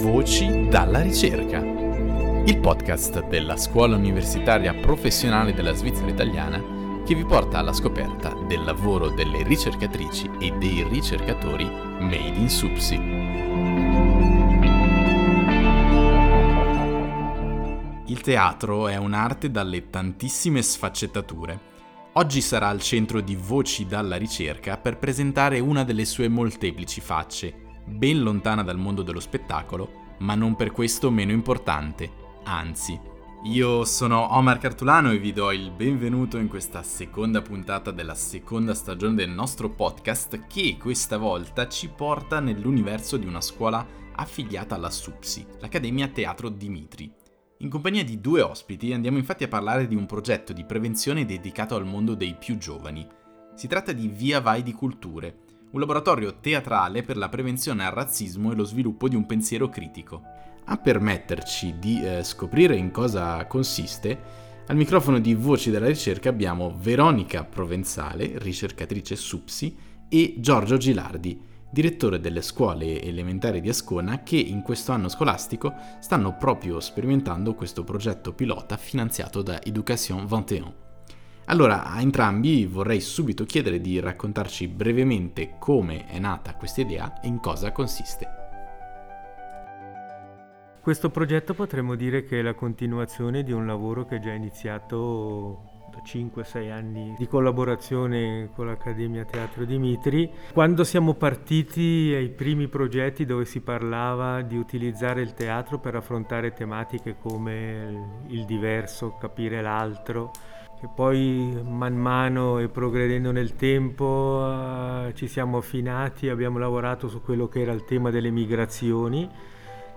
Voci dalla ricerca, il podcast della Scuola Universitaria Professionale della Svizzera Italiana che vi porta alla scoperta del lavoro delle ricercatrici e dei ricercatori made in Supsi. Il teatro è un'arte dalle tantissime sfaccettature. Oggi sarà al centro di Voci dalla ricerca per presentare una delle sue molteplici facce, ben lontana dal mondo dello spettacolo, ma non per questo meno importante, anzi. Io sono Omar Cartulano e vi do il benvenuto in questa seconda puntata della seconda stagione del nostro podcast che questa volta ci porta nell'universo di una scuola affiliata alla SUPSI, l'Accademia Teatro Dimitri. In compagnia di due ospiti andiamo infatti a parlare di un progetto di prevenzione dedicato al mondo dei più giovani. Si tratta di Via Vai di Culture, un laboratorio teatrale per la prevenzione al razzismo e lo sviluppo di un pensiero critico. A permetterci di eh, scoprire in cosa consiste, al microfono di Voci della Ricerca abbiamo Veronica Provenzale, ricercatrice SUPSI, e Giorgio Gilardi, direttore delle scuole elementari di Ascona, che in questo anno scolastico stanno proprio sperimentando questo progetto pilota finanziato da Education 21. Allora, a entrambi vorrei subito chiedere di raccontarci brevemente come è nata questa idea e in cosa consiste. Questo progetto potremmo dire che è la continuazione di un lavoro che è già iniziato da 5-6 anni di collaborazione con l'Accademia Teatro Dimitri. Quando siamo partiti ai primi progetti dove si parlava di utilizzare il teatro per affrontare tematiche come il diverso, capire l'altro, che poi man mano e progredendo nel tempo uh, ci siamo affinati, abbiamo lavorato su quello che era il tema delle migrazioni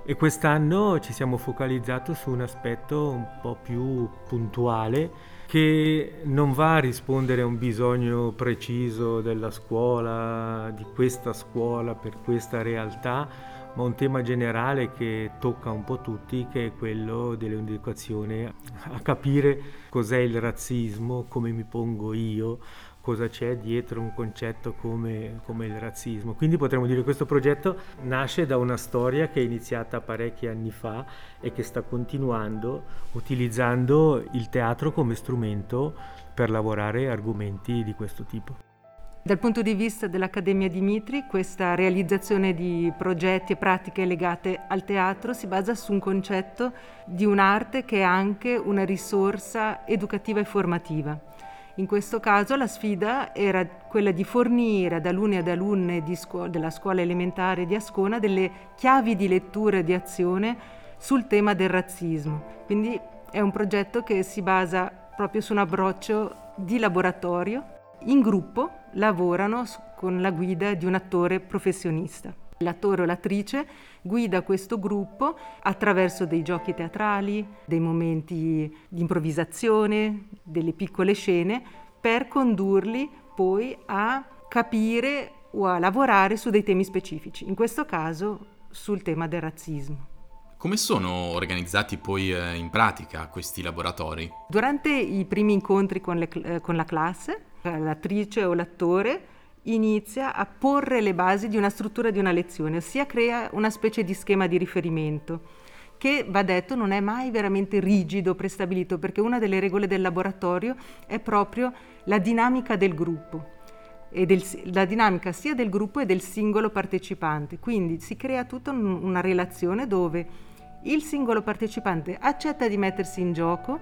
e quest'anno ci siamo focalizzati su un aspetto un po' più puntuale che non va a rispondere a un bisogno preciso della scuola, di questa scuola per questa realtà, ma un tema generale che tocca un po' tutti, che è quello dell'educazione a capire cos'è il razzismo, come mi pongo io, cosa c'è dietro un concetto come, come, il razzismo. Quindi potremmo dire che questo progetto nasce da una storia che è iniziata parecchi anni fa e che sta continuando utilizzando il teatro come strumento per lavorare argomenti di questo tipo. Dal punto di vista dell'Accademia Dimitri, questa realizzazione di progetti e pratiche legate al teatro si basa su un concetto di un'arte che è anche una risorsa educativa e formativa. In questo caso la sfida era quella di fornire ad alunni e ad alunne scuola, della scuola elementare di Ascona delle chiavi di lettura e di azione sul tema del razzismo. Quindi è un progetto che si basa proprio su un approccio di laboratorio in gruppo lavorano con la guida di un attore professionista. L'attore o l'attrice guida questo gruppo attraverso dei giochi teatrali, dei momenti di improvvisazione, delle piccole scene, per condurli poi a capire o a lavorare su dei temi specifici, in questo caso sul tema del razzismo. Come sono organizzati poi eh, in pratica questi laboratori? Durante i primi incontri con, le, eh, con la classe l'attrice o l'attore inizia a porre le basi di una struttura di una lezione, ossia crea una specie di schema di riferimento che va detto non è mai veramente rigido, prestabilito, perché una delle regole del laboratorio è proprio la dinamica del gruppo e del, la dinamica sia del gruppo e del singolo partecipante. Quindi si crea tutta una relazione dove il singolo partecipante accetta di mettersi in gioco,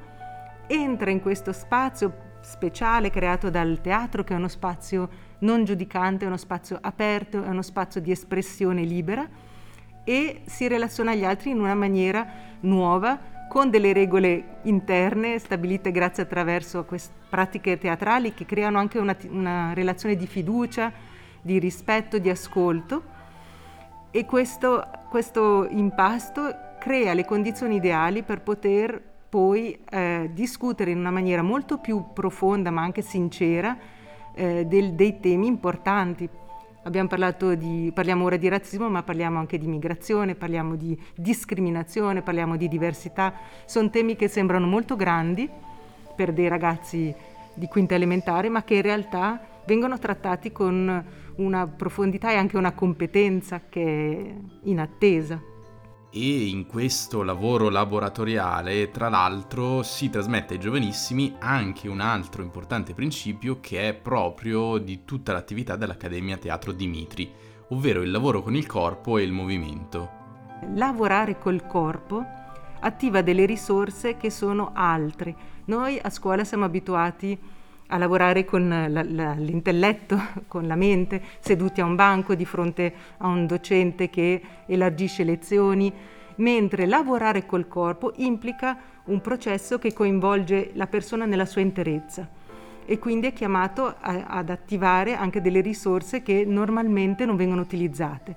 entra in questo spazio speciale creato dal teatro, che è uno spazio non giudicante, è uno spazio aperto, è uno spazio di espressione libera e si relaziona agli altri in una maniera nuova, con delle regole interne stabilite grazie attraverso queste pratiche teatrali che creano anche una, una relazione di fiducia, di rispetto, di ascolto. E questo, questo impasto crea le condizioni ideali per poter poi eh, discutere in una maniera molto più profonda ma anche sincera eh, del, dei temi importanti. Di, parliamo ora di razzismo, ma parliamo anche di migrazione, parliamo di discriminazione, parliamo di diversità. Sono temi che sembrano molto grandi per dei ragazzi di quinta elementare, ma che in realtà vengono trattati con una profondità e anche una competenza che è in attesa. E in questo lavoro laboratoriale, tra l'altro, si trasmette ai giovanissimi anche un altro importante principio che è proprio di tutta l'attività dell'Accademia Teatro Dimitri, ovvero il lavoro con il corpo e il movimento. Lavorare col corpo attiva delle risorse che sono altre. Noi a scuola siamo abituati a lavorare con la, la, l'intelletto, con la mente, seduti a un banco di fronte a un docente che elargisce lezioni, mentre lavorare col corpo implica un processo che coinvolge la persona nella sua interezza e quindi è chiamato a, ad attivare anche delle risorse che normalmente non vengono utilizzate.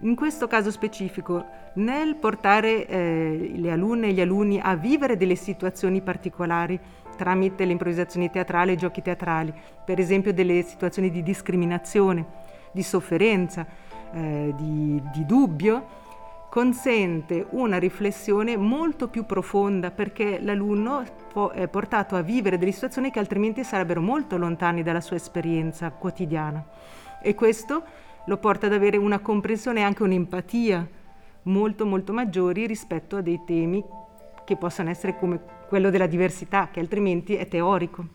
In questo caso specifico, nel portare eh, le alunne e gli alunni a vivere delle situazioni particolari tramite le improvvisazioni teatrali e i giochi teatrali, per esempio delle situazioni di discriminazione, di sofferenza, eh, di, di dubbio, consente una riflessione molto più profonda perché l'alunno è portato a vivere delle situazioni che altrimenti sarebbero molto lontane dalla sua esperienza quotidiana. E questo lo porta ad avere una comprensione e anche un'empatia molto molto maggiori rispetto a dei temi che possono essere come quello della diversità, che altrimenti è teorico.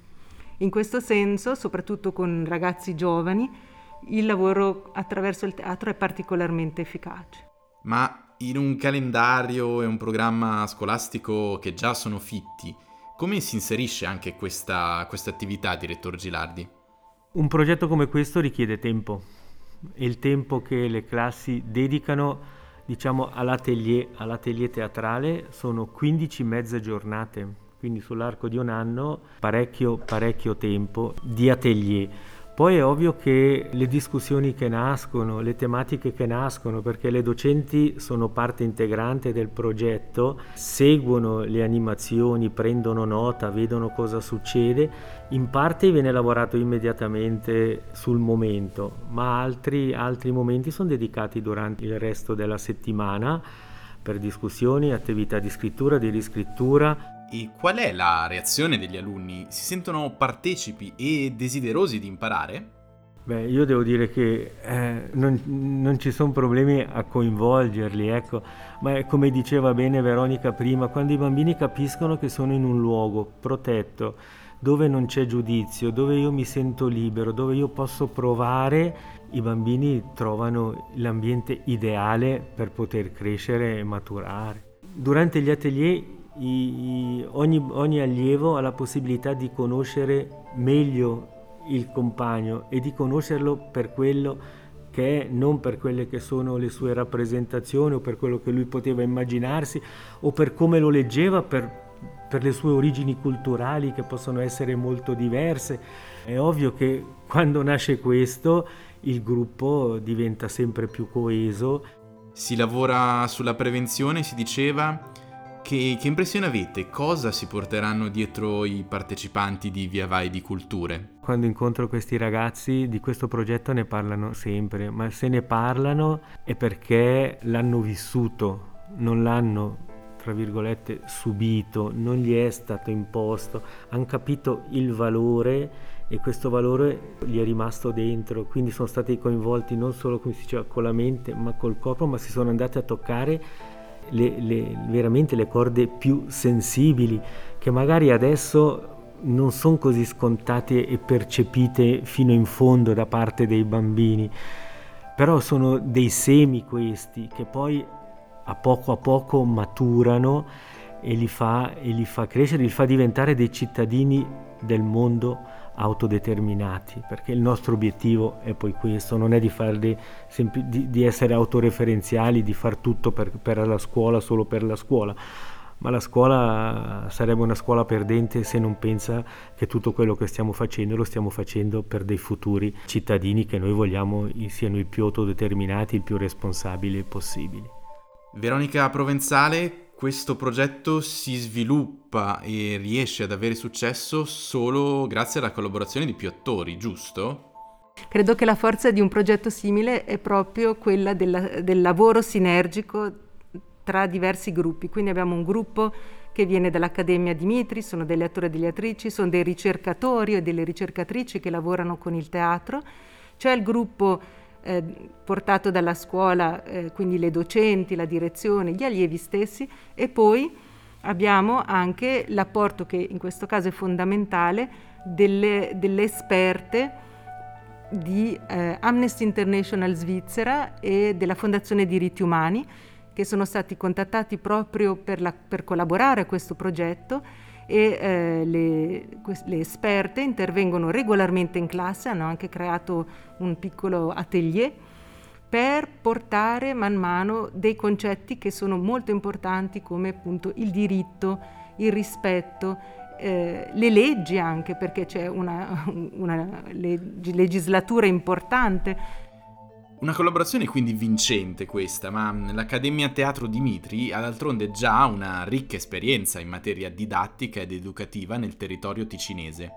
In questo senso, soprattutto con ragazzi giovani, il lavoro attraverso il teatro è particolarmente efficace. Ma in un calendario e un programma scolastico che già sono fitti, come si inserisce anche questa, questa attività, direttore Gilardi? Un progetto come questo richiede tempo e il tempo che le classi dedicano diciamo all'atelier, all'atelier teatrale sono 15 mezze giornate, quindi sull'arco di un anno parecchio, parecchio tempo di atelier. Poi è ovvio che le discussioni che nascono, le tematiche che nascono, perché le docenti sono parte integrante del progetto, seguono le animazioni, prendono nota, vedono cosa succede, in parte viene lavorato immediatamente sul momento, ma altri, altri momenti sono dedicati durante il resto della settimana per discussioni, attività di scrittura, di riscrittura e qual è la reazione degli alunni? Si sentono partecipi e desiderosi di imparare? Beh, io devo dire che eh, non, non, ci sono problemi a coinvolgerli, ecco, ma come diceva bene Veronica prima, quando i bambini capiscono che sono in un luogo protetto, dove non c'è giudizio, dove io mi sento libero, dove io posso provare, i bambini trovano l'ambiente ideale per poter crescere e maturare. Durante gli atelier i, ogni, ogni allievo ha la possibilità di conoscere meglio il compagno e di conoscerlo per quello che è, non per quelle che sono le sue rappresentazioni o per quello che lui poteva immaginarsi o per come lo leggeva, per, per le sue origini culturali che possono essere molto diverse. È ovvio che quando nasce questo il gruppo diventa sempre più coeso. Si lavora sulla prevenzione, si diceva, che, che, impressione avete? Cosa si porteranno dietro i partecipanti di Via Vai di Culture? Quando incontro questi ragazzi di questo progetto ne parlano sempre, ma se ne parlano è perché l'hanno vissuto, non l'hanno tra virgolette subito, non gli è stato imposto, hanno capito il valore e questo valore gli è rimasto dentro, quindi sono stati coinvolti non solo come si diceva con la mente ma col corpo, ma si sono andati a toccare le, le, veramente le corde più sensibili che magari adesso non sono così scontate e percepite fino in fondo da parte dei bambini, però sono dei semi questi che poi a poco a poco maturano e li fa, e li fa crescere, li fa diventare dei cittadini del mondo autodeterminati, perché il nostro obiettivo è poi questo, non è di, farli, di, di essere autoreferenziali, di far tutto per, per la scuola solo per la scuola, ma la scuola sarebbe una scuola perdente se non pensa che tutto quello che stiamo facendo lo stiamo facendo per dei futuri cittadini che noi vogliamo siano il più autodeterminati, il più responsabili possibili. Veronica Provenzale, questo progetto si sviluppa e riesce ad avere successo solo grazie alla collaborazione di più attori, giusto? Credo che la forza di un progetto simile è proprio quella della, del lavoro sinergico tra diversi gruppi. Quindi abbiamo un gruppo che viene dall'Accademia Dimitri, sono degli attori e delle attrici, sono dei ricercatori e delle ricercatrici che lavorano con il teatro. C'è il gruppo eh, portato dalla scuola, eh, quindi le docenti, la direzione, gli allievi stessi e poi abbiamo anche l'apporto che in questo caso è fondamentale delle, delle esperte di eh, Amnesty International Svizzera e della Fondazione Diritti Umani che sono stati contattati proprio per, la, per collaborare a questo progetto e eh, le, le, esperte intervengono regolarmente in classe, hanno anche creato un piccolo atelier per portare man mano dei concetti che sono molto importanti come appunto il diritto, il rispetto, eh, le leggi anche perché c'è una, una leg- legislatura importante una collaborazione quindi vincente questa, ma l'Accademia Teatro Dimitri ha d'altronde già una ricca esperienza in materia didattica ed educativa nel territorio ticinese.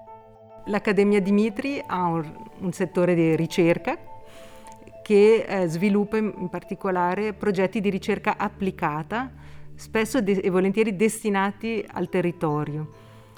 L'Accademia Dimitri ha un, settore di ricerca che eh, sviluppa in particolare progetti di ricerca applicata, spesso e volentieri destinati al territorio.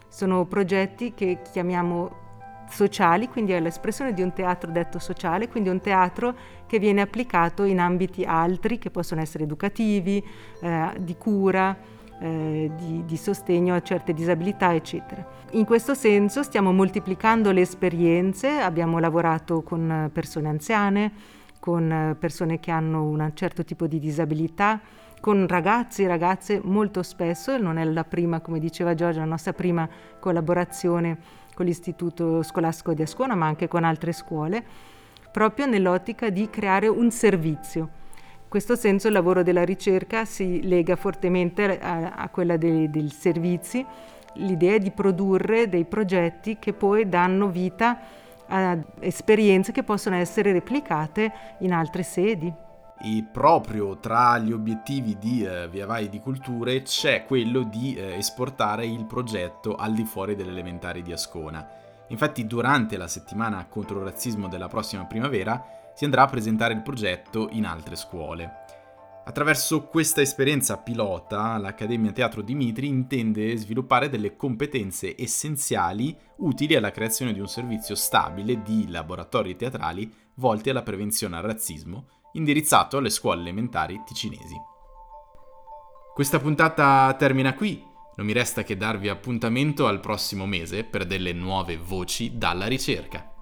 Sono progetti che chiamiamo sociali, quindi è l'espressione di un teatro detto sociale, quindi un teatro che viene applicato in ambiti altri che possono essere educativi, eh, di cura, eh, di, di, sostegno a certe disabilità, eccetera. In questo senso stiamo moltiplicando le esperienze, abbiamo lavorato con persone anziane, con persone che hanno un certo tipo di disabilità, con ragazzi e ragazze molto spesso, non è la prima, come diceva Giorgia, la nostra prima collaborazione con l'Istituto Scolastico di Ascona, ma anche con altre scuole, proprio nell'ottica di creare un servizio. In questo senso il lavoro della ricerca si lega fortemente a, a quella dei, dei servizi, l'idea di produrre dei progetti che poi danno vita a esperienze che possono essere replicate in altre sedi e proprio tra gli obiettivi di eh, Via Vai di Culture c'è quello di eh, esportare il progetto al di fuori delle elementari di Ascona. Infatti durante la settimana contro il razzismo della prossima primavera si andrà a presentare il progetto in altre scuole. Attraverso questa esperienza pilota, l'Accademia Teatro Dimitri intende sviluppare delle competenze essenziali utili alla creazione di un servizio stabile di laboratori teatrali volti alla prevenzione al razzismo indirizzato alle scuole elementari ticinesi. Questa puntata termina qui, non mi resta che darvi appuntamento al prossimo mese per delle nuove voci dalla ricerca.